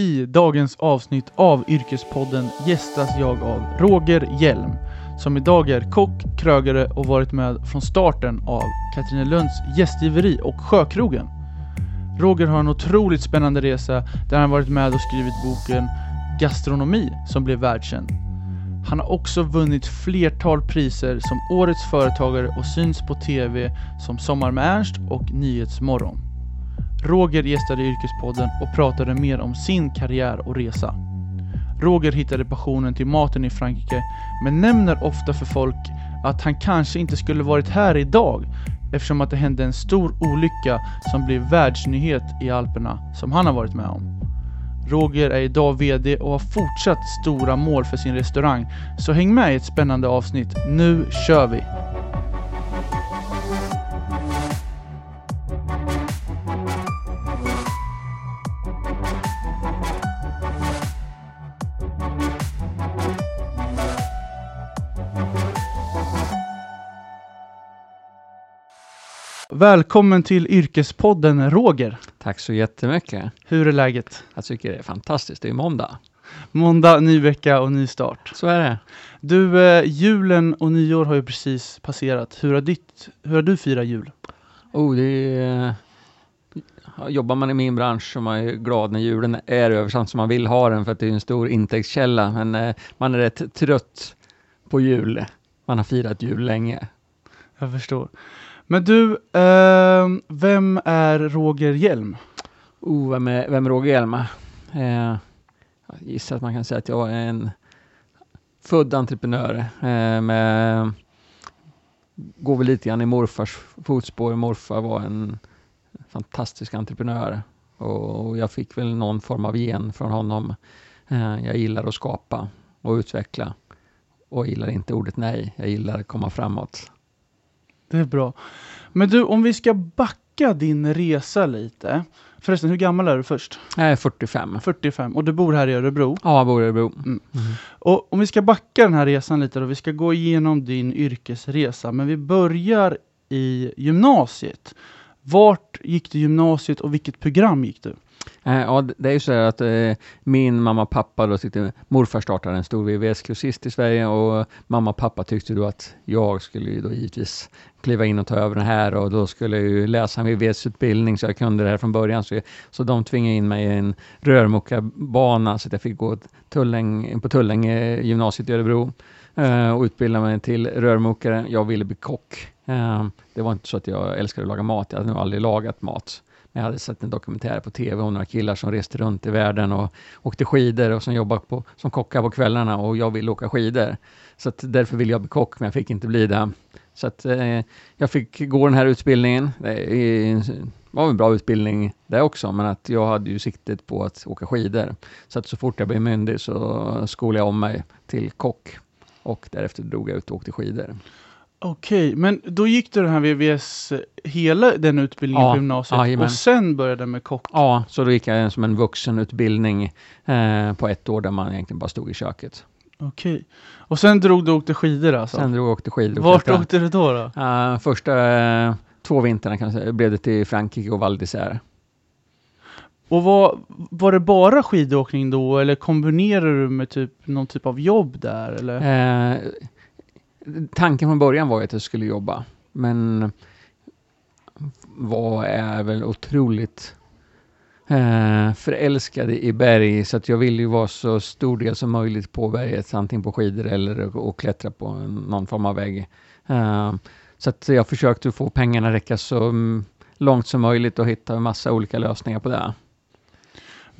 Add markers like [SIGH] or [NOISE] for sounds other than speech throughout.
I dagens avsnitt av Yrkespodden gästas jag av Roger Hjelm som idag är kock, krögare och varit med från starten av Katrinelunds gästgiveri och Sjökrogen. Roger har en otroligt spännande resa där han varit med och skrivit boken Gastronomi som blev världskänd. Han har också vunnit flertal priser som Årets Företagare och syns på TV som Sommar med Ernst och Nyhetsmorgon. Roger gästade Yrkespodden och pratade mer om sin karriär och resa. Roger hittade passionen till maten i Frankrike men nämner ofta för folk att han kanske inte skulle varit här idag eftersom att det hände en stor olycka som blev världsnyhet i Alperna som han har varit med om. Roger är idag VD och har fortsatt stora mål för sin restaurang. Så häng med i ett spännande avsnitt. Nu kör vi! Välkommen till Yrkespodden Roger. Tack så jättemycket. Hur är läget? Jag tycker det är fantastiskt. Det är måndag. Måndag, ny vecka och ny start. Så är det. Du, eh, julen och nyår har ju precis passerat. Hur har, ditt, hur har du firat jul? Oh, det är, jobbar man i min bransch så är man ju glad när julen är över, som man vill ha den för att det är en stor intäktskälla. Men eh, man är rätt trött på jul. Man har firat jul länge. Jag förstår. Men du, eh, vem är Roger Hjelm? Oh, vem är, vem är Roger Hjelm? Eh, jag gissar att man kan säga att jag är en född entreprenör. Eh, med, går väl lite grann i morfars fotspår. Morfar var en fantastisk entreprenör och, och jag fick väl någon form av gen från honom. Eh, jag gillar att skapa och utveckla och gillar inte ordet nej. Jag gillar att komma framåt. Det är bra. Men du, om vi ska backa din resa lite. Förresten, hur gammal är du först? Jag är 45. 45. Och du bor här i Örebro? Ja, jag bor i Örebro. Mm. Mm. Och om vi ska backa den här resan lite då, vi ska gå igenom din yrkesresa, men vi börjar i gymnasiet. Vart gick du gymnasiet och vilket program gick du? Eh, ja, det är ju så att eh, min mamma och pappa då tyckte, morfar startade en stor VVS-kursist i Sverige och mamma och pappa tyckte då att jag skulle ju då givetvis kliva in och ta över den här och då skulle jag ju läsa en VVS-utbildning så jag kunde det här från början. Så, så de tvingade in mig i en rörmokarbana så att jag fick gå Tulläng, på Tullänge eh, gymnasiet i Örebro eh, och utbilda mig till rörmokare. Jag ville bli kock. Eh, det var inte så att jag älskade att laga mat, jag hade nog aldrig lagat mat. Jag hade sett en dokumentär på TV om några killar som reste runt i världen och åkte skidor och som jobbade på, som kockar på kvällarna och jag ville åka skidor. Så att därför ville jag bli kock, men jag fick inte bli det. Så att eh, jag fick gå den här utbildningen. Det var en bra utbildning det också, men att jag hade ju siktet på att åka skidor. Så att så fort jag blev myndig så skolade jag om mig till kock och därefter drog jag ut och åkte skidor. Okej, men då gick du den här VVS, hela den utbildningen Ja, på gymnasiet jajamän. och sen började med kock? Ja, så då gick jag som en vuxenutbildning eh, på ett år där man egentligen bara stod i köket. Okej. Och sen drog du och åkte skidor alltså? Sen drog jag och åkte skidor. Vart klättrade. åkte du då? då? Eh, första eh, två vintrarna kan jag säga, blev det till Frankrike och Val d'Isère. Och var, var det bara skidåkning då eller kombinerade du med typ någon typ av jobb där eller? Eh, tanken från början var ju att jag skulle jobba, men var är väl otroligt eh, förälskad i berg, så att jag ville ju vara så stor del som möjligt på berget, antingen på skidor eller och klättra på någon form av vägg. Eh, så att jag försökte få pengarna räcka så mm, långt som möjligt och hitta en massa olika lösningar på det.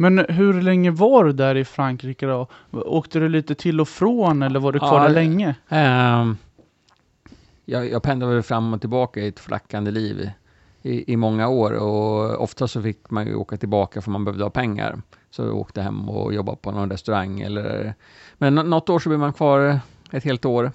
Men hur länge var du där i Frankrike då? Åkte du lite till och från eller var du kvar Ja, där länge? Ehm, jag, jag pendlade fram och tillbaka i ett flackande liv i, i många år och ofta så fick man ju åka tillbaka för man behövde ha pengar. Så jag åkte hem och jobbade på någon restaurang eller... Men nå- något år så blev man kvar ett helt år.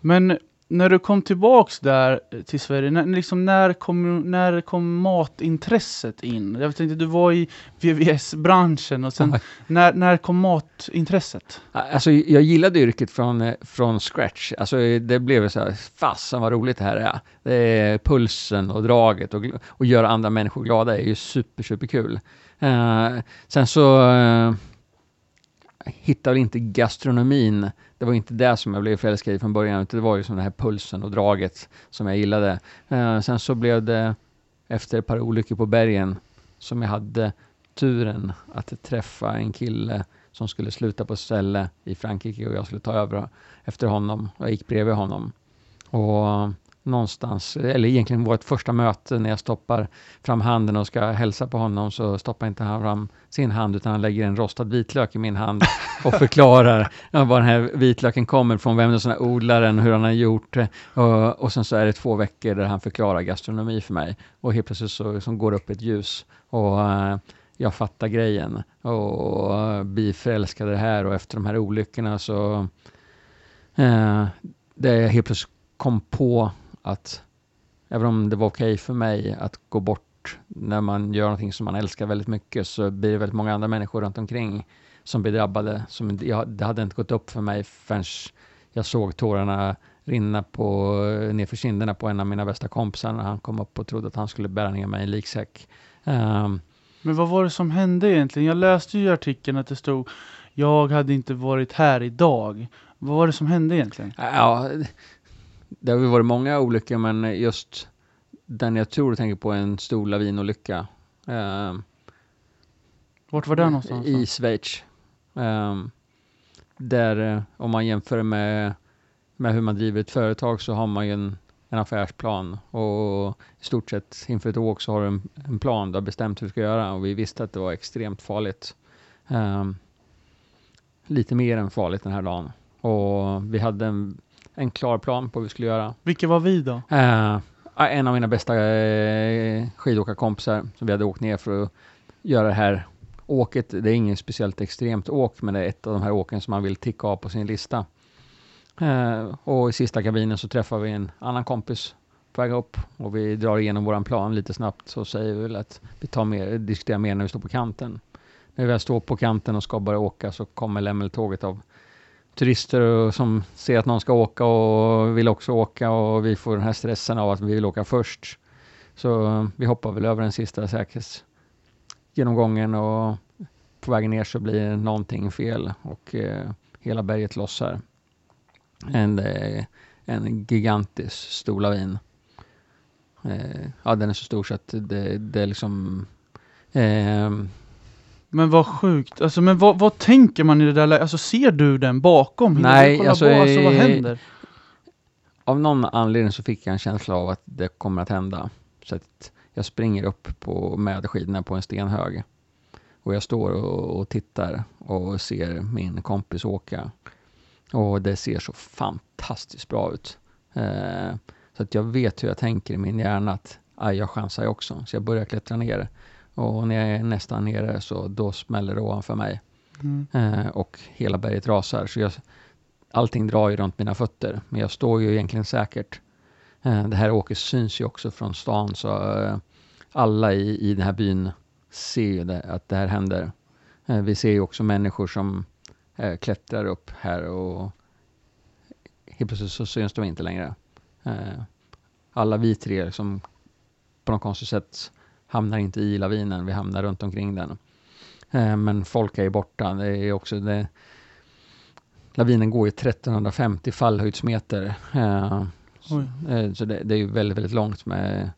Men när du kom tillbaks där till Sverige, när, liksom, när, kom, när kom matintresset in? Jag tänkte, du var i VVS-branschen och sen, när, när kom matintresset? Alltså, jag gillade yrket från, eh, från scratch. Alltså, det blev så här, fasen vad roligt det här är. Det är pulsen och draget och, och göra andra människor glada är ju super, super kul. Uh, sen så uh, hittade väl inte gastronomin det var inte det som jag blev förälskad i från början, utan det var ju som den här pulsen och draget som jag gillade. Eh, sen så blev det, efter ett par olyckor på bergen, som jag hade turen att träffa en kille som skulle sluta på ställe i Frankrike och jag skulle ta över efter honom. Jag gick bredvid honom. Och någonstans, eller egentligen vårt första möte när jag stoppar fram handen och ska hälsa på honom så stoppar inte han fram sin hand utan han lägger en rostad vitlök i min hand och [LAUGHS] förklarar var den här vitlöken kommer från, vem den är odlaren, hur han har gjort. Och, och sen så är det två veckor där han förklarar gastronomi för mig och helt plötsligt så, så går det upp ett ljus och uh, jag fattar grejen och uh, blir förälskad i det här och efter de här olyckorna så uh, det är helt plötsligt kom på att även om det var okej okay för mig att gå bort när man gör någonting som man älskar väldigt mycket så blir det väldigt många andra människor runt omkring som blir drabbade. Som, det hade inte gått upp för mig förrän jag såg tårarna rinna på, nerför kinderna på en av mina bästa kompisar när han kom upp och trodde att han skulle bära ner mig i en liksäck. Um, Men vad var det som hände egentligen? Jag läste ju i artikeln att det stod jag hade inte varit här idag. Vad var det som hände egentligen? Ja, det har ju varit många olyckor, men just den jag tror du tänker på är en stor lavinolycka. Uh, Vart var det någonstans? I Schweiz. Um, där, uh, om man jämför med, med hur man driver ett företag, så har man ju en, en affärsplan. Och i stort sett inför ett åk så har du en, en plan, du har bestämt hur du ska göra. Och vi visste att det var extremt farligt. Um, lite mer än farligt den här dagen. Och vi hade en en klar plan på vad vi skulle göra. Vilka var vi då? Uh, en av mina bästa uh, skidåkarkompisar som vi hade åkt ner för att göra det här åket. Det är inget speciellt extremt åk, men det är ett av de här åken som man vill ticka av på sin lista. Uh, och i sista kabinen så träffar vi en annan kompis på väg upp och vi drar igenom våran plan lite snabbt så säger vi väl att vi tar mer, diskuterar mer när vi står på kanten. När vi väl står på kanten och ska börja åka så kommer lämmeltåget av turister som ser att någon ska åka och vill också åka och vi får den här stressen av att vi vill åka först. Så vi hoppar väl över den sista säkerhetsgenomgången och på vägen ner så blir någonting fel och eh, hela berget lossar. En, eh, en gigantisk stor lavin. Eh, ja, den är så stor så att det, det är liksom eh, men vad sjukt. Alltså, men vad, vad tänker man i det där läget? Alltså ser du den bakom? Nej, alltså, alltså vad händer? Av någon anledning så fick jag en känsla av att det kommer att hända. Så att jag springer upp på, med skidorna på en stenhög. Och jag står och, och tittar och ser min kompis åka. Och det ser så fantastiskt bra ut. Eh, så att jag vet hur jag tänker i min hjärna att jag chansar ju också. Så jag börjar klättra ner. Och när jag är nästan nere så då smäller det ovanför mig. Mm. Eh, och hela berget rasar. Så jag, allting drar ju runt mina fötter. Men jag står ju egentligen säkert. Eh, det här åket syns ju också från stan. Så eh, alla i, i den här byn ser ju det, att det här händer. Eh, vi ser ju också människor som eh, klättrar upp här och helt plötsligt så syns de inte längre. Eh, alla vi tre som på något konstigt sätt hamnar inte i lavinen, vi hamnar runt omkring den. Eh, men folk är ju borta. Det är också det, lavinen går ju 1350 fallhöjdsmeter. Eh, eh, så det, det, är ju väldigt, väldigt långt med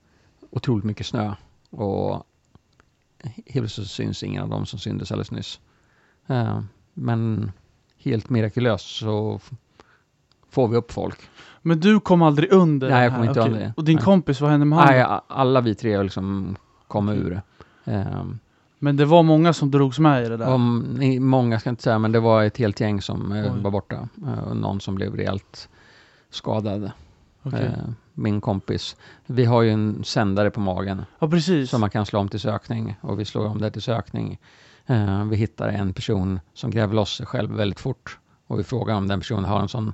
otroligt mycket snö. Och helt plötsligt syns ingen av dem som syntes alldeles nyss. Men helt mirakulöst så får vi upp folk. Men du kom aldrig under? Nej, jag kom inte okay. under. Och din Nej. kompis, vad hände med honom? Nej, alla vi tre liksom komma ur. Um, men det var många som drogs med i det där? Om, många ska jag inte säga, men det var ett helt gäng som uh, var borta. Uh, någon som blev rejält skadad. Okay. Uh, min kompis. Vi har ju en sändare på magen. Ja, precis. Som man kan slå om till sökning. Och vi slår om det till sökning. vi hittar en person som gräver loss sig själv väldigt fort. Och vi frågar om den personen har en sån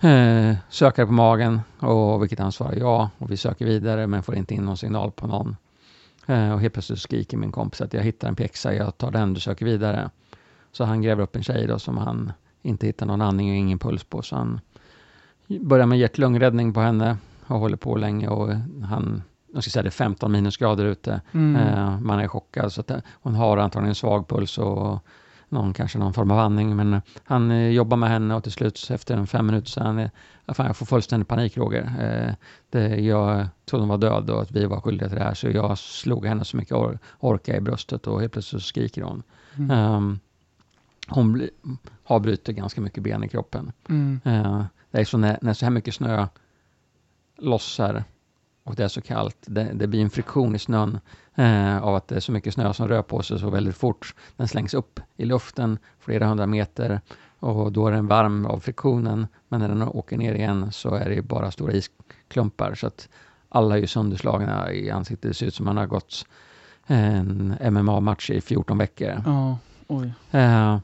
eh, sökare på magen och vilket han svarar ja och vi söker vidare men får inte in någon signal på någon. Eh, och helt plötsligt skriker min kompis att jag hittar en pjäxa, jag tar den, du söker vidare. Så han gräver upp en tjej då som han inte hittar någon andning och ingen puls på. Så han börjar med hjärt-lungräddning på henne och håller på länge och han jag ska säga det är 15 minusgrader ute. Mm. Eh, man är chockad så att eh, hon har antagligen svag puls och någon, kanske någon form av andning. Men han jobbar med henne och till slut efter en fem minuter så han, eh, fan, jag får fullständig panik Roger. Eh, det, jag trodde hon var död och att vi var skyldiga till det här så jag slog henne så mycket or orka i bröstet och helt plötsligt så skriker hon. Mm. Um, hon har brutit ganska mycket ben i kroppen. Mm. Uh, det är så när, när så här mycket snö lossar och det är så kallt, det, det blir en friktion i snön eh, av att det är så mycket snö som rör på sig så väldigt fort. Den slängs upp i luften flera hundra meter och då är den varm av friktionen. Men när den åker ner igen så är det bara stora isklumpar så att alla är ju sönderslagna i ansiktet. Det ser ut som man har gått en MMA-match i 14 veckor. Ja, oj. Eh,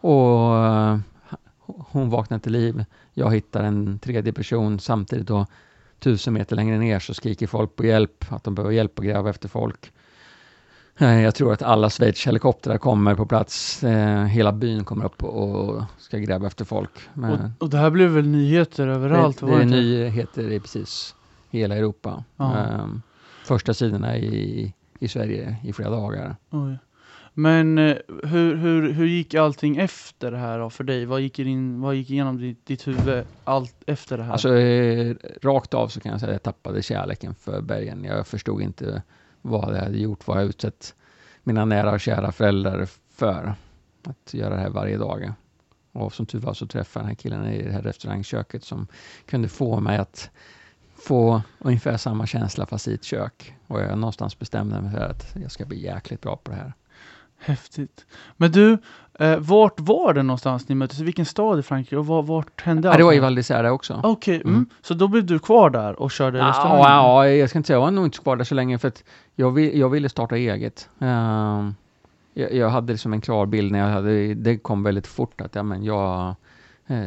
och eh, hon vaknar till liv. Jag hittar en tredje person samtidigt då tusen meter längre ner så skriker folk på hjälp, att de behöver hjälp att gräva efter folk. Eh, jag tror att alla Schweiz helikoptrar kommer på plats. Eh, hela byn kommer upp och ska gräva efter folk. Och, och det här blev väl nyheter överallt? det, det är inte? nyheter i precis hela Europa. Ehm, första sidorna i, i Sverige i flera dagar. Oj. Men eh, hur, hur, hur gick allting efter det här då för dig? Vad gick, in, vad gick igenom ditt, ditt huvud allt efter det här? Alltså eh, rakt av så kan jag säga att jag tappade kärleken för bergen. Jag förstod inte vad jag hade gjort, vad jag utsett mina nära och kära föräldrar för. Att göra det här varje dag. Och som tur var så träffade jag den här killen i det här restaurangköket som kunde få mig att få ungefär samma känsla fast i ett kök. Och jag någonstans bestämde mig för att jag ska bli jäkligt bra på det här. Häftigt. Men du, eh, vart var det någonstans ni möttes? I vilken stad i Frankrike? Och var, vart hände Ja, det var i allt? Val d'Isère också. Okej, mm. Mm. så då blev du kvar där och körde restaurang? Ja, ja, jag ska inte säga, jag var nog inte kvar där så länge för att jag, vill, jag ville starta eget. Ehm, jag, jag hade liksom en klar bild när jag hade, det kom väldigt fort att ja, men jag, eh,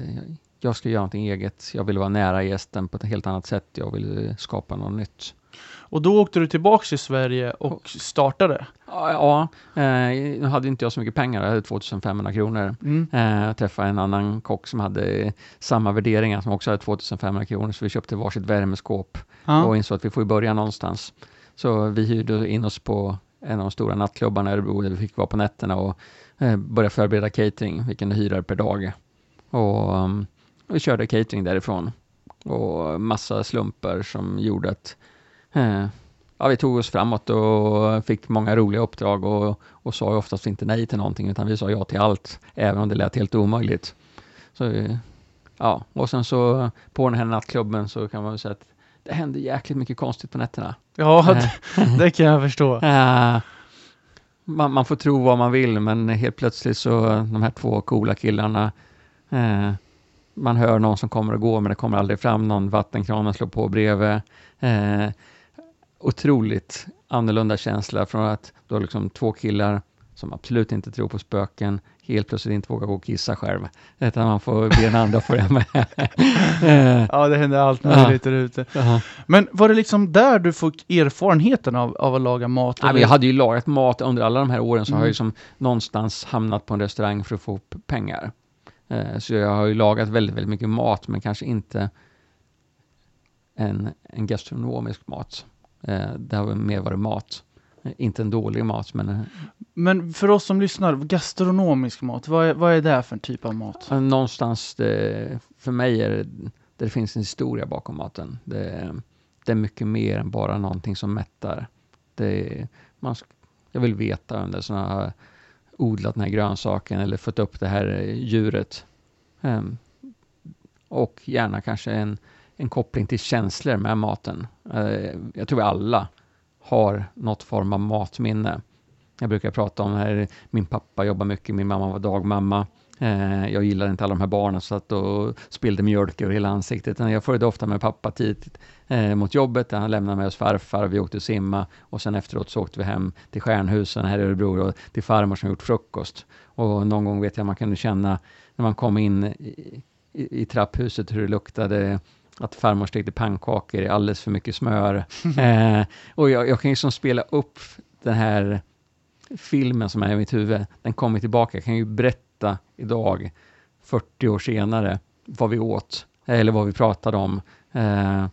jag ska göra någonting eget. Jag vill vara nära gästen på ett helt annat sätt. Jag vill skapa något nytt. Och då åkte du tillbaks till Sverige och startade? Ja, ja eh, nu hade inte jag så mycket pengar, jag hade 2500 kronor. Mm. Eh, jag träffade en annan kock som hade samma värderingar som också hade 2500 kronor, så vi köpte varsitt värmeskåp Ja. och insåg att vi får börja någonstans. Så vi hyrde in oss på en av de stora nattklubbarna i Örebro där vi fick vara på nätterna och eh, börja förbereda catering. Vi kunde hyra per dag. Och um, vi körde catering därifrån. Och massa slumpar som gjorde att ja, vi tog oss framåt och fick många roliga uppdrag och, och sa ju oftast inte nej till någonting utan vi sa ja till allt, även om det lät helt omöjligt. Så, eh, ja, och sen så på den här nattklubben så kan man väl säga att det hände jäkligt mycket konstigt på nätterna. Ja, [LAUGHS] Eh, det, det kan jag förstå. Eh, man, man får tro vad man vill, men helt plötsligt så de här två coola killarna, eh, man hör någon som kommer och går, men det kommer aldrig fram någon. Vattenkranen slår på bredvid. Eh, otroligt annorlunda känsla från att du har liksom två killar som absolut inte tror på spöken, helt plötsligt inte vågar gå och kissa själv. Utan man får be den andra följa med. Eh, [LAUGHS] Ja, det hände allt Ja. möjligt där ute. jaha. Men var det liksom där du fick erfarenheten av, av att laga mat? Ja, jag hade ju lagat mat under alla de här åren, så Mm. har jag ju som någonstans hamnat på en restaurang för att få pengar. Eh, så jag har ju lagat väldigt, väldigt mycket mat, men kanske inte en, en gastronomisk mat. Eh, det har mer varit mat. Eh, Inte en dålig mat, men eh, Men för oss som lyssnar, gastronomisk mat, vad är, vad är det för en typ av mat? någonstans, det, för mig är det, det finns en historia bakom maten. Det, det är mycket mer än bara någonting som mättar. Det, man, jag vill veta om det är såna har odlat den här grönsaken eller fått upp det här djuret. Ehm, och gärna kanske en, en koppling till känslor med maten. Eh, jag tror vi alla har något form av matminne. Jag brukar prata om här, min pappa jobbar mycket, min mamma var dagmamma. Eh, jag gillade inte alla de här barnen som satt och spillde mjölk över hela ansiktet. Jag följde ofta med pappa tidigt eh, mot jobbet. Han lämnade mig hos farfar, vi åkte och simma och sen efteråt så åkte vi hem till Stjärnhusen här i Örebro och till farmor som gjort frukost. Och någon gång vet jag man kunde känna när man kom in i, i, i trapphuset hur det luktade att farmor stekte pannkakor i alldeles för mycket smör. [LAUGHS] eh, och jag, jag kan ju som spela upp den här filmen som är i mitt huvud. Den kommer tillbaka. Jag kan ju berätta idag, 40 år senare, vad vi åt eller vad vi pratade om. Eh,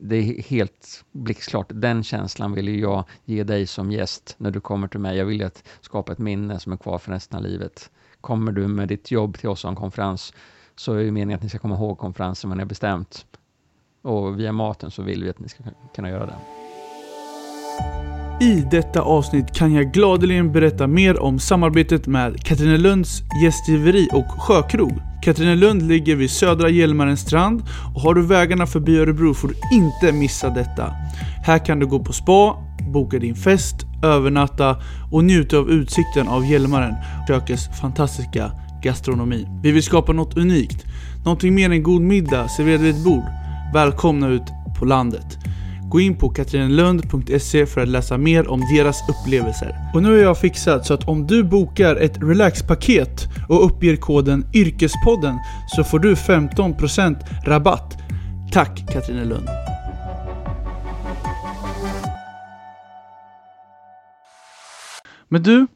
det är helt blixtklart. Den känslan vill jag ge dig som gäst när du kommer till mig. Jag vill att skapa ett minne som är kvar för resten av livet. Kommer du med ditt jobb till oss en konferens så är det meningen att ni ska komma ihåg konferensen vad ni har bestämt. Och via maten så vill vi att ni ska kunna göra det. I detta avsnitt kan jag gladeligen berätta mer om samarbetet med Katrinelunds gästgiveri och sjökrog. Katrinelund ligger vid södra Hjälmarens strand och har du vägarna förbi Örebro får du inte missa detta. Här kan du gå på spa, boka din fest, övernatta och njuta av utsikten av Hjälmaren, kökets fantastiska gastronomi. Vi vill skapa något unikt, någonting mer än god middag serverad vid ett bord. Välkomna ut på landet. Gå in på katrinelund.se för att läsa mer om deras upplevelser. Och nu har jag fixat så att om du bokar ett relaxpaket och uppger koden Yrkespodden så får du 15% rabatt. Tack Katrinelund! Men du,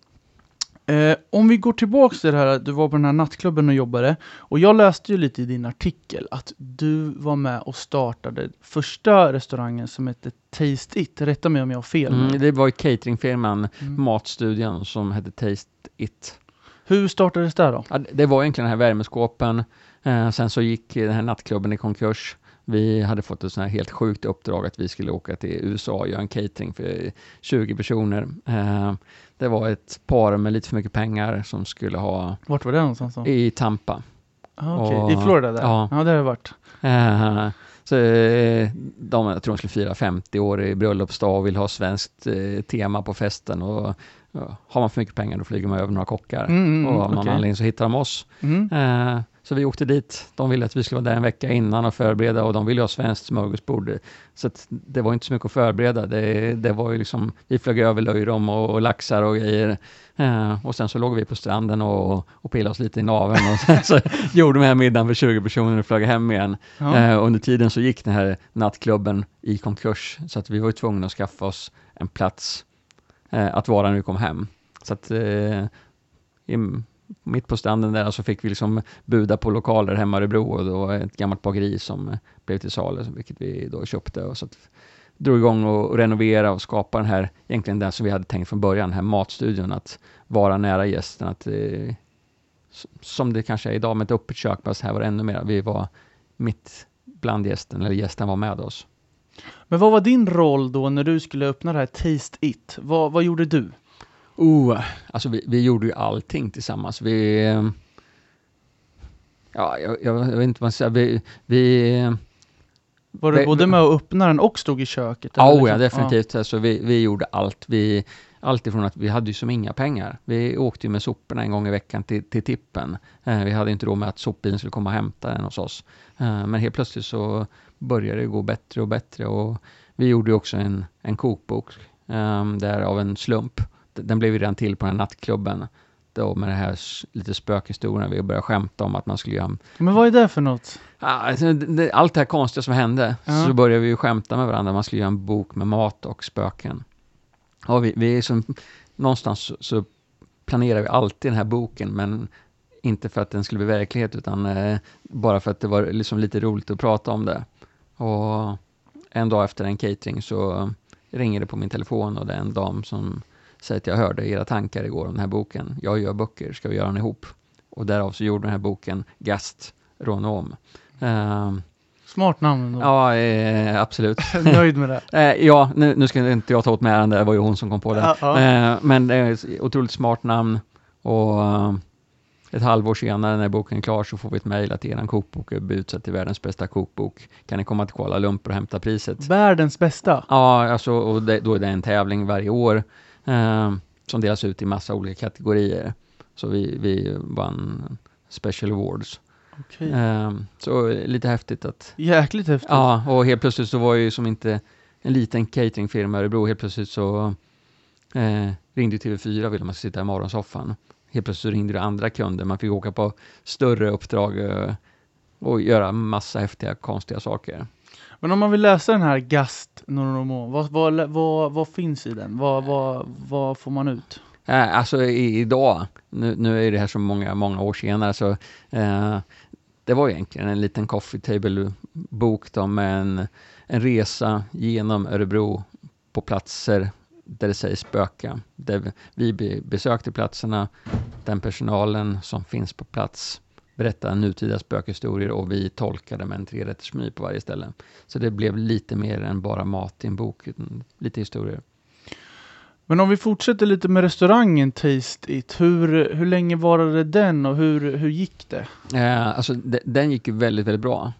Eh, om vi går tillbaks till det här, du var på den här nattklubben och jobbade. Och jag läste ju lite i din artikel att du var med och startade första restaurangen som hette Taste It. Rätta mig om jag har fel. Mm, det var ju cateringfirman mm. Matstudion som hette Taste It. Hur startades det då? Ja, det var egentligen den här värmeskåpen. Eh, sen så gick den här nattklubben i konkurs. Vi hade fått ett sånt här helt sjukt uppdrag att vi skulle åka till USA och göra en catering för 20 personer. Eh, det var ett par med lite för mycket pengar som skulle ha... Vart var det någonstans? Då? I Tampa. Ah, okay. I Florida där? Ja, ja det har det varit. Uh, [LAUGHS] så eh, de, jag tror de skulle fira 50 år i bröllopsdag och vill ha svenskt eh, tema på festen. Och, ja, har man för mycket pengar då flyger man över några kockar. Mm, mm och av någon okay. anledning så hittar de oss. Mm. Uh, så vi åkte dit. De ville att vi skulle vara där en vecka innan och förbereda och de ville ha svenskt smörgåsbord. Så det var inte så mycket att förbereda. Det, det var ju liksom, vi flög över löjrom och, och laxar och grejer. Eh, och sen så låg vi på stranden och, och pillade oss lite i naveln och [LAUGHS] sen så gjorde vi här middagen för 20 personer och flög hem igen. Ja. Eh, under tiden så gick den här nattklubben i konkurs så att vi var tvungna att skaffa oss en plats eh, att vara när vi kom hem. Så att eh, mitt på stranden där så fick vi liksom buda på lokaler hemma i Örebro och det var ett gammalt bageri som eh, blev till salu, vilket vi då köpte. Och så att, drog igång och renovera och skapa den här, egentligen den som vi hade tänkt från början, den här matstudion, att vara nära gästen, att eh, som det kanske är idag med ett öppet kök, fast här var det ännu mer, vi var mitt bland gästen, eller gästen var med oss. Men vad var din roll då när du skulle öppna det här Taste It? Vad, vad gjorde du? Oh, alltså vi, vi gjorde ju allting tillsammans. Vi... Ja, jag, jag, jag vet inte vad man säger. Vi... vi var du både med och öppnade den och stod i köket? Ja, oh, ja definitivt. Ja. Alltså, vi, vi gjorde allt. Vi, allt ifrån att vi hade ju som inga pengar. Vi åkte ju med soporna en gång i veckan till, till tippen. Eh, vi hade inte råd med att sopbilen skulle komma och hämta den hos oss. Eh, men helt plötsligt så började det gå bättre och bättre och vi gjorde ju också en, en kokbok eh, där av en slump den blev ju redan till på den här nattklubben. Då med det här lite spökhistorien, vi började skämta om att man skulle göra... Men vad är det för något? Alltså, allt det här konstiga som hände, ja. så började vi ju skämta med varandra, man skulle göra en bok med mat och spöken. Och vi, vi är som, någonstans så, så planerar vi alltid den här boken, men inte för att den skulle bli verklighet, utan eh, bara för att det var liksom lite roligt att prata om det. Och en dag efter en catering så ringer det på min telefon och det är en dam som Säg att jag hörde era tankar igår om den här boken. Jag gör böcker, ska vi göra den ihop? Och därav så gjorde den här boken Gast, Rån om. Uh, Smart namn ändå. Ja, eh, absolut. [LAUGHS] Nöjd med det? [LAUGHS] eh, ja, nu, nu ska inte jag ta åt mig äran, det var ju hon som kom på det. Ja, ja. Eh, men det är ett otroligt smart namn och uh, ett halvår senare när boken är klar så får vi ett mejl att er kokbok är utsedd till världens bästa kokbok. Kan ni komma till Kuala Lumpur och hämta priset? Världens bästa? Ja, alltså, och det, då är det en tävling varje år eh, som delas ut i massa olika kategorier. Så vi, vi vann Special Awards. Okay. Eh, så lite häftigt att... Jäkligt häftigt. Ja, och helt plötsligt så var ju som inte en liten cateringfirma i Örebro, helt plötsligt så eh, ringde TV4 ville man sitta i morgonsoffan. Helt plötsligt så ringde det andra kunder, man fick åka på större uppdrag. Eh, och göra massa häftiga, konstiga saker. Men om man vill läsa den här Gast Noromo, vad, vad, vad, vad finns i den? Vad, vad, vad får man ut? Eh, alltså i, idag, nu, nu är det här så många, många år senare, så eh, det var egentligen en liten coffee table-bok då med en, en resa genom Örebro på platser där det sägs spöka. Där vi besökte platserna, den personalen som finns på plats berättar nutida spökhistorier och vi tolkade med en trerättersmeny på varje ställe. Så det blev lite mer än bara mat i en bok, lite historier. Men om vi fortsätter lite med restaurangen Taste It, hur, hur länge varade den och hur, hur gick det? Eh, alltså, de, den gick ju väldigt, väldigt bra.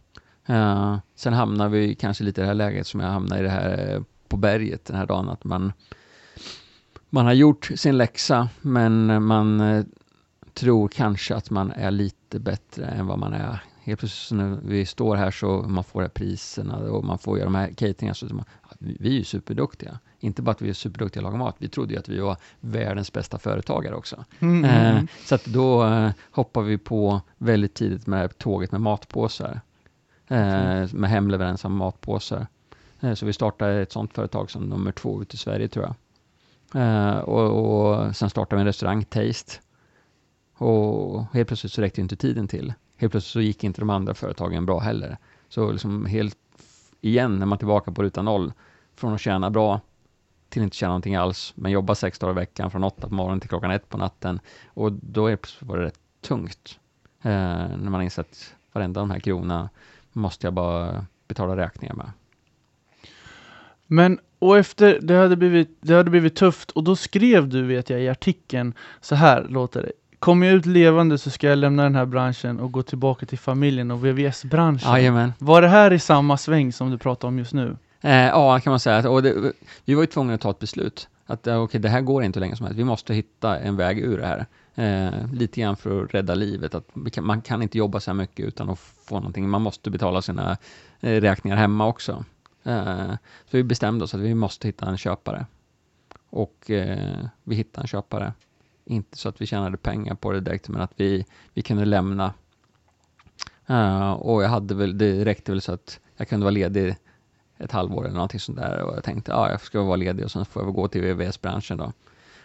Eh, sen hamnade vi kanske lite i det här läget som jag hamnade i det här eh, på berget den här dagen, att man, man har gjort sin läxa, men man eh, tror kanske att man är lite bättre än vad man är. Helt plötsligt när vi står här så man får här priserna och man får göra de här cateringarna. Så man, vi är ju superduktiga. Inte bara att vi är superduktiga att laga mat, vi trodde ju att vi var världens bästa företagare också. Mm. eh, så att då eh, hoppar vi på väldigt tidigt med det här tåget med matpåsar. Eh, med hemleverans av matpåsar. Eh, så vi startade ett sånt företag som nummer två ute i Sverige tror jag. Eh, och, och sen startade vi en restaurang, Taste. Och helt plötsligt så räckte inte tiden till. Helt plötsligt så gick inte de andra företagen bra heller. Så liksom helt igen, när man är tillbaka på ruta noll, från att tjäna bra till att inte tjäna någonting alls, men jobba sex dagar i veckan från åtta på morgonen till klockan ett på natten. Och då är, var det rätt tungt. Eh, när man inser att varenda de här kronorna måste jag bara betala räkningar med. Men, och efter, det hade, blivit, det hade blivit tufft och då skrev du, vet jag, i artikeln, så här låter det. Kommer jag ut levande så ska jag lämna den här branschen och gå tillbaka till familjen och VVS-branschen. Jajamän. Var det här i samma sväng som du pratar om just nu? Eh, ja, kan man säga. Och det, vi var ju tvungna att ta ett beslut. Att eh, okay, det här går inte länge som helst. Vi måste hitta en väg ur det här. Eh, lite grann för att rädda livet. Att kan, man kan inte jobba så här mycket utan att få någonting. Man måste betala sina eh, räkningar hemma också. Eh, så vi bestämde oss att vi måste hitta en köpare. Och eh, vi hittade en köpare. Inte så att vi tjänade pengar på det direkt, men att vi, vi kunde lämna. Uh, och jag hade väl, det räckte väl så att jag kunde vara ledig ett halvår eller någonting sånt där och jag tänkte, ja, jag ska vara ledig och sen får jag väl gå till VVS-branschen då.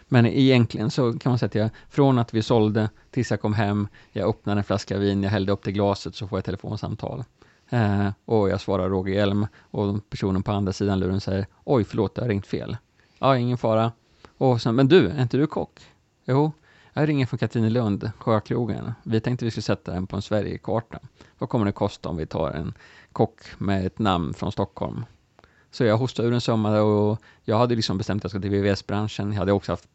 Men egentligen så kan man säga att jag, från att vi sålde tills jag kom hem, jag öppnade en flaska vin, jag hällde upp det glaset så får jag ett telefonsamtal. Eh, och jag svarar Roger Hjelm och personen på andra sidan luren säger, oj förlåt, jag har ringt fel. Ja, ingen fara. Och sen, men du, är inte du kock? Jo, jag ringer från Katrinelund, Sjökrogen. Vi tänkte vi skulle sätta den på en Sverigekarta. Vad kommer det kosta om vi tar en kock med ett namn från Stockholm? Så jag hostade ur en sommar och jag hade liksom bestämt att jag skulle till VVS-branschen. Jag hade också haft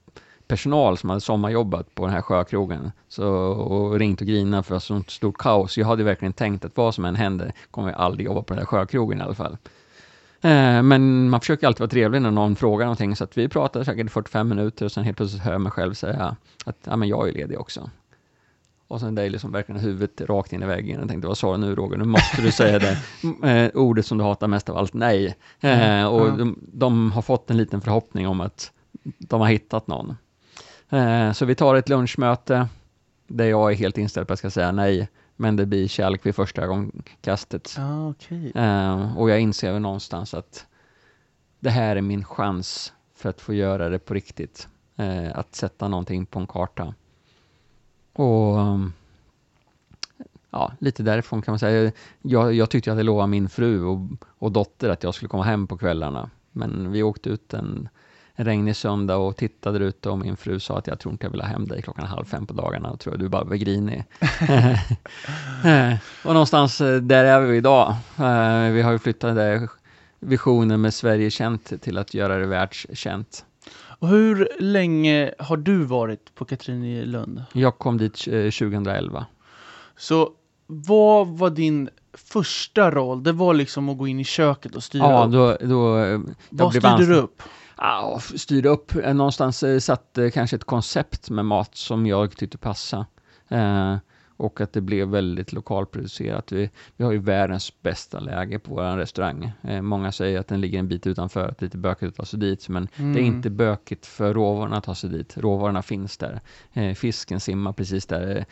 personal som hade sommarjobbat på den här sjökrogen. Så, och ringt och grinat för att det var så stort kaos. Jag hade verkligen tänkt att vad som än händer kommer jag aldrig jobba på den här sjökrogen i alla fall. Eh, men man försöker alltid vara trevlig när någon frågar någonting, så att vi pratade säkert 45 minuter och sen helt plötsligt hör jag mig själv säga att ja, men jag är ledig också. Och sen det är liksom verkligen huvudet rakt in i väggen. Jag tänkte, vad sa du nu Roger? Nu måste du säga det [LAUGHS] eh, ordet som du hatar mest av allt, nej. Eh, och mm. de, de, har fått en liten förhoppning om att de har hittat någon. Eh, så vi tar ett lunchmöte där jag är helt inställd på att jag ska säga nej men det blir kärlek vid första ögonkastet. Ah, okay. eh, och jag inser väl någonstans att det här är min chans för att få göra det på riktigt. Uh, att sätta någonting på en karta. Och ja, lite därifrån kan man säga. Jag, jag tyckte jag hade lovat min fru och, och dotter att jag skulle komma hem på kvällarna. Men vi åkte ut en en regnig söndag och tittade ute och min fru sa att jag tror inte jag vill ha hem dig klockan halv fem på dagarna. Då tror jag du bara var grinig. [LAUGHS] och någonstans eh, där är vi idag. Eh, vi har ju flyttat där visionen med Sverige känt till att göra det världskänt. Och hur länge har du varit på Katrinelund? Jag kom dit 2011. Eh, Så vad var din första roll? Det var liksom att gå in i köket och styra ja, upp? Då, då, vad styrde du upp? Ja, styrde upp, eh, någonstans eh, satte kanske ett koncept med mat som jag tyckte passade. Eh, och att det blev väldigt lokalproducerat. Vi, vi har ju världens bästa läge på vår restaurang. Eh, många säger att den ligger en bit utanför, att det är lite bökigt att ta sig dit, men mm. det är mm. inte bökigt för råvarorna att ta sig dit. Råvarorna finns där. Eh, fisken simmar precis där.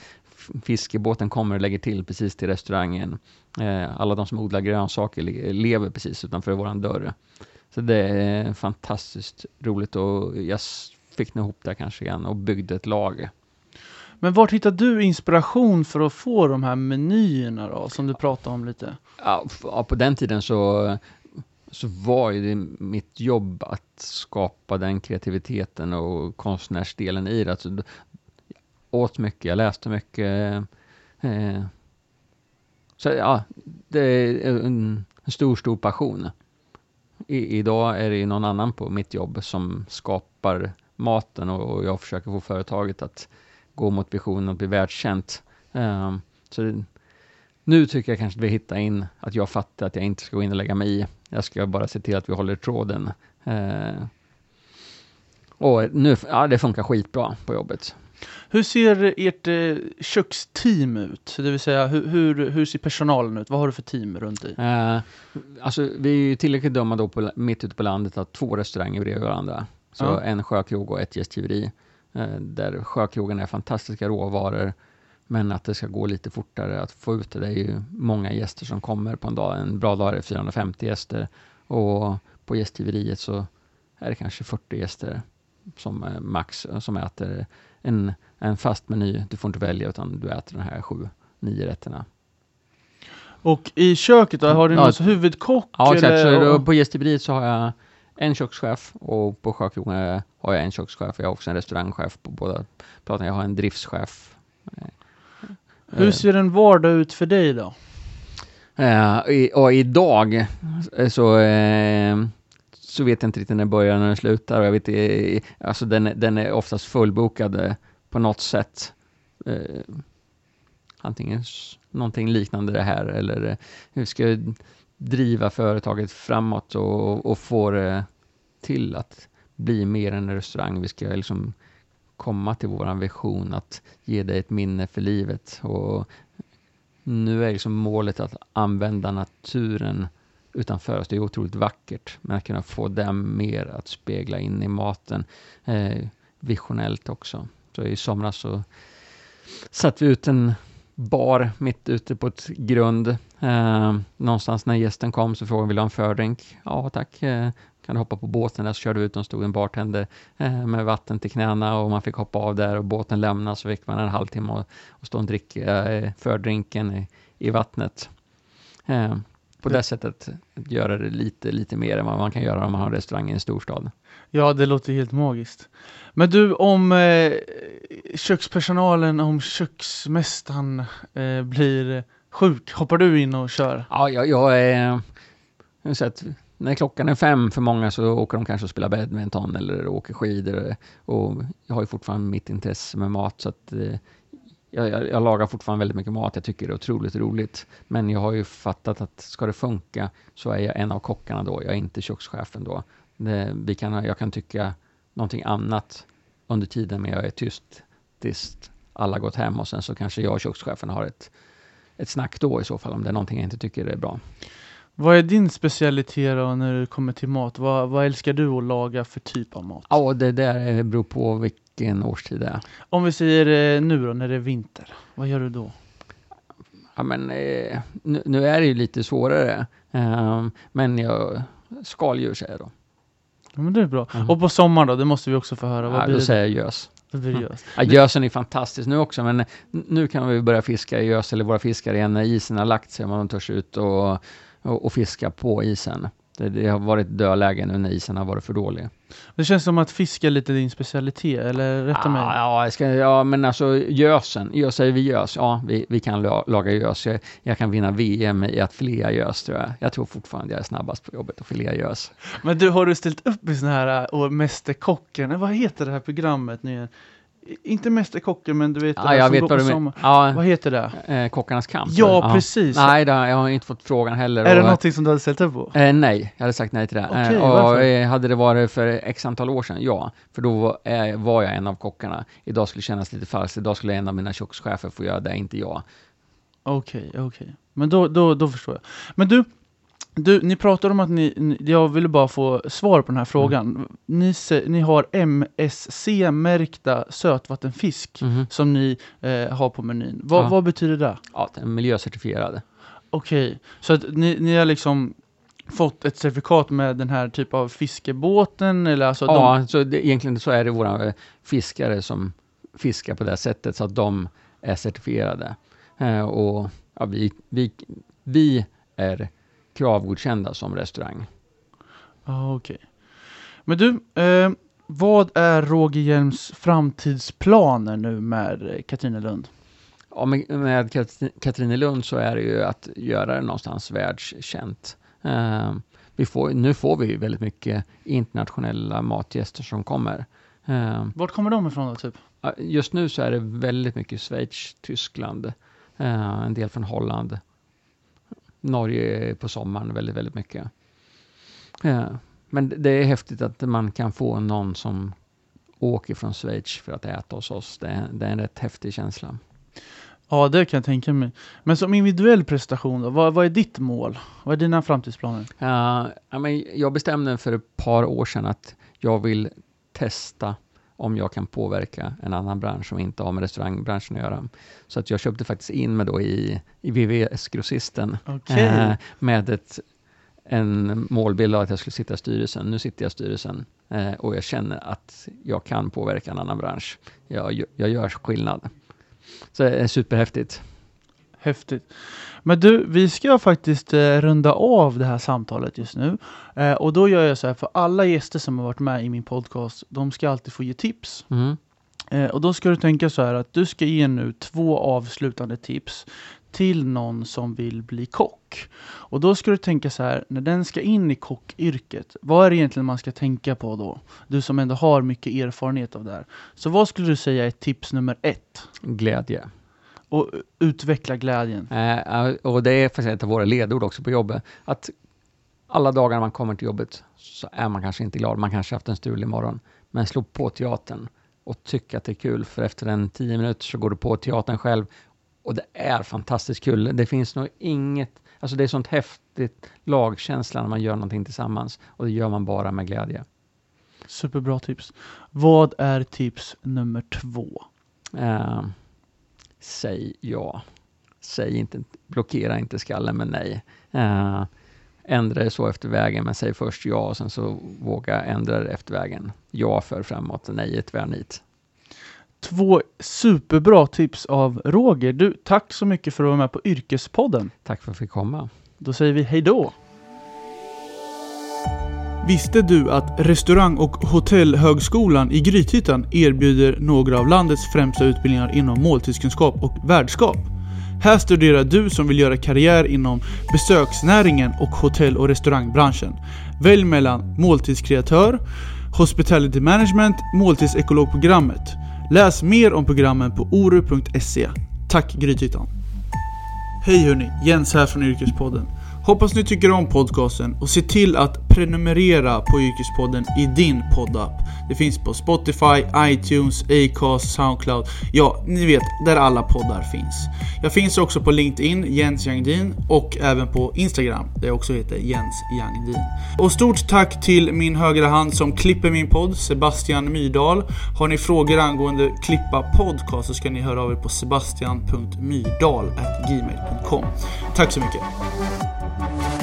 fiskebåten kommer och lägger till precis till restaurangen. Eh, alla de som odlar grönsaker lever precis utanför våran dörr. Så det är fantastiskt roligt och jag fick nog ihop det kanske igen och byggde ett lag. Men vart hittar du inspiration för att få de här menyerna då, som du pratade om lite? Ja, på den tiden så, så var ju det mitt jobb att skapa den kreativiteten och konstnärsdelen i det. Alltså, jag åt mycket, jag läste mycket. Eh, så ja, det är en, en stor, stor passion. I, idag är det ju någon annan på mitt jobb som skapar maten och jag försöker få företaget att gå mot visionen och bli världskänt. Um, så det, nu tycker jag kanske att vi hittar in att jag fattar att jag inte ska gå in och lägga mig i. Jag ska bara se till att vi håller tråden. Uh, och nu, ja, det funkar skitbra på jobbet. Hur ser ert eh, köksteam ut? Det vill säga, hur, hur, hur, ser personalen ut? Vad har du för team runt dig? Uh, alltså, vi är ju tillräckligt dumma då på, mitt ute på landet att två restauranger bredvid varandra. Så ja. en sjökrog och ett gästgiveri. Uh, där sjökrogen är fantastiska råvaror. Men att det ska gå lite fortare att få ut det. Det är ju många gäster som kommer på en dag. En bra dag är det 450 gäster. Och på gästgiveriet så är det kanske 40 gäster som max som äter en, en fast meny. Du får inte välja utan du äter de här sju, nio rätterna. Och i köket då, har du ja, någon huvudkock? Ja, exakt. Eller? Så på gästgiveriet så har jag en kökschef och på Sjökrogen har jag en kökschef. Jag har också en restaurangchef på båda platen. Jag har en driftschef. Hur ser en vardag ut för dig då? Uh, i, och idag så, uh, så vet jag inte riktigt när den börjar och när den slutar. Jag vet, alltså den, den är oftast fullbokad eh, på något sätt. Eh, antingen någonting liknande det här eller eh, hur ska jag driva företaget framåt och, och få det till att bli mer än en restaurang. Vi ska liksom komma till våran vision att ge dig ett minne för livet. Och nu är liksom målet att använda naturen utanför oss. Det är otroligt vackert, men att kunna få dem mer att spegla in i maten eh, visionellt också. Så i somras så satte vi ut en bar mitt ute på ett grund. Eh, någonstans när gästen kom så frågade vi vill ha en fördrink? Ja tack, eh, kan du hoppa på båten där? Så körde vi ut och stod en bartender eh, med vatten till knäna och man fick hoppa av där och båten lämnade så fick man en halvtimme och, och stå och dricka eh, fördrinken i, i vattnet. Eh, Eh, på det sättet göra det lite, lite mer än vad man kan göra om man har restaurang i en storstad. Ja, det låter helt magiskt. Men du, om eh, kökspersonalen, om köksmästaren eh, blir sjuk, hoppar du in och kör? Ja, jag, jag är... Jag sett, när klockan är fem för många så åker de kanske och spelar badminton eller åker skidor. Och jag har ju fortfarande mitt intresse med mat så att eh, jag, jag, jag, lagar fortfarande väldigt mycket mat. Jag tycker det är otroligt roligt. Men jag har ju fattat att ska det funka så är jag en av kockarna då. Jag är inte kökschefen då. Det, vi kan, jag kan tycka någonting annat under tiden, men jag är tyst tills alla gått hem och sen så kanske jag och kökschefen har ett, ett snack då i så fall, om det är någonting jag inte tycker är bra. Vad är din specialitet då när det kommer till mat? Vad, vad älskar du att laga för typ av mat? Ja, det där beror på vilken årstid det är. Om vi säger eh, nu då, när det är vinter, vad gör du då? Ja, men eh, nu, nu, är det ju lite svårare, eh, men jag, skaldjur säger jag då. Ja, men det är bra. Mm. Och på sommaren då, det måste vi också få höra. Vad ja, blir då det? säger jag gös. Mm. Ja, gösen är fantastisk nu också, men nu kan vi börja fiska i gös, eller våra fiskare igen, när isen har lagt sig, man törs ut och, och, och fiska på isen. Det, har varit dödläge nu när isen har varit för dålig. Det känns som att fiska är lite din specialitet, eller rätta mig? Ja, ska, ja, men alltså gösen, jag säger vi gös, ja, vi, vi kan laga gös. Jag, jag, kan vinna VM i att filea gös, tror jag. Jag tror fortfarande jag är snabbast på jobbet att filea gös. Men du, har du ställt upp i sån här, och Mästerkocken, vad heter det här programmet nu inte Mästerkocken, men du vet ja, jag vet vad du menar. Ja, vad heter det? Eh, kockarnas kamp. Ja, ja. precis. Nej, då, jag har inte fått frågan heller. Är och, det någonting som du hade ställt upp på? Eh, nej, jag hade sagt nej till det. Okay, eh, och eh, hade det varit för x antal år sedan, ja. För då var, eh, var jag en av kockarna. Idag skulle det kännas lite falskt. Idag skulle en av mina kökschefer få göra det, inte jag. Okej, okay, okej. Okay. Men då, då, då förstår jag. Men du, Du, ni pratar om att ni, ni, jag ville bara få svar på den här frågan. Ni, se- ni har MSC-märkta sötvattenfisk Mhm. som ni eh, har på menyn. Vad, Ja. vad betyder det? Ja, den är miljöcertifierad. Okej, så att ni, ni har liksom fått ett certifikat med den här typ av fiskebåten eller alltså de, Ja, så det, egentligen så är det våra eh, fiskare som fiskar på det sättet så att de är certifierade. Eh, och ja, vi, vi, vi är kravgodkända som restaurang. Ja, okej. Men du, eh, vad är Roger Hjelms framtidsplaner nu med eh, Katrinelund? Ja, med, med Kat- Katrinelund så är det ju att göra det någonstans världskänt. Eh, vi får, nu får vi ju väldigt mycket internationella matgäster som kommer. Eh, Vart kommer de ifrån då, typ? Just nu så är det väldigt mycket Schweiz, Tyskland, eh, en del från Holland. Norge på sommaren väldigt, väldigt mycket. Eh, men det- är häftigt att man kan få någon som åker från Schweiz för att äta hos oss. Det är, det är en rätt häftig känsla. Ja, det kan jag tänka mig. Men som individuell prestation då, vad, vad är ditt mål? Vad är dina framtidsplaner? Men jag bestämde för ett par år sedan att jag vill testa om jag kan påverka en annan bransch som inte har med restaurangbranschen att göra. Så att jag köpte faktiskt in mig då i, i VVS-grossisten Okej. eh, med ett, en målbild av att jag skulle sitta i styrelsen. Nu sitter jag i styrelsen eh, och jag känner att jag kan påverka en annan bransch. Jag, jag gör skillnad. Så det är superhäftigt. Häftigt. Men du, vi ska faktiskt eh, runda av det här samtalet just nu. Eh, och då gör jag så här, för alla gäster som har varit med i min podcast, de ska alltid få ge tips. Mm. Eh, och då ska du tänka så här att du ska ge nu två avslutande tips till någon som vill bli kock. Och då ska du tänka så här, när den ska in i kockyrket, vad är det egentligen man ska tänka på då? Du som ändå har mycket erfarenhet av det här. Så vad skulle du säga är tips nummer ett? Glädje. Och utveckla glädjen. Eh, och det är faktiskt ett av våra ledord också på jobbet. Att alla dagar man kommer till jobbet så är man kanske inte glad. Man kanske haft en strulig morgon. Men slå på teatern och tyck att det är kul. För efter en tio minuter så går du på teatern själv. Och det är fantastiskt kul. Det finns nog inget, alltså det är sånt häftigt lagkänsla när man gör någonting tillsammans. Och det gör man bara med glädje. Superbra tips. Vad är tips nummer två? Eh, säg ja. Säg inte, blockera inte skallen med nej. Eh, ändra det så efter vägen, men säg först ja och sen så våga ändra det efter vägen. Ja för framåt, nej är tvärnit. Två superbra tips av Roger. Du, tack så mycket för att vara med på Yrkespodden. Tack för att jag fick komma. Då säger vi hej då! Visste du att Restaurang och hotellhögskolan i Grythyttan erbjuder några av landets främsta utbildningar inom måltidskunskap och värdskap? Här studerar du som vill göra karriär inom besöksnäringen och hotell och restaurangbranschen. Välj mellan måltidskreatör, hospitality management, måltidsekologprogrammet. Läs mer om programmen på oru.se. Tack Grythyttan! Hej hörni, Jens här från Yrkespodden. Hoppas ni tycker om podcasten och se till att prenumerera på Yrkespodden i din poddapp. Det finns på Spotify, iTunes, Acast, Soundcloud. Ja, ni vet, där alla poddar finns. Jag finns också på LinkedIn, Jens Jangdin, och även på Instagram, där jag också heter Jens Jangdin. Och stort tack till min högra hand som klipper min podd, Sebastian Myrdal. Har ni frågor angående klippa podcast så ska ni höra av er på sebastian.myrdal.gmail.com. Tack så mycket! Bye.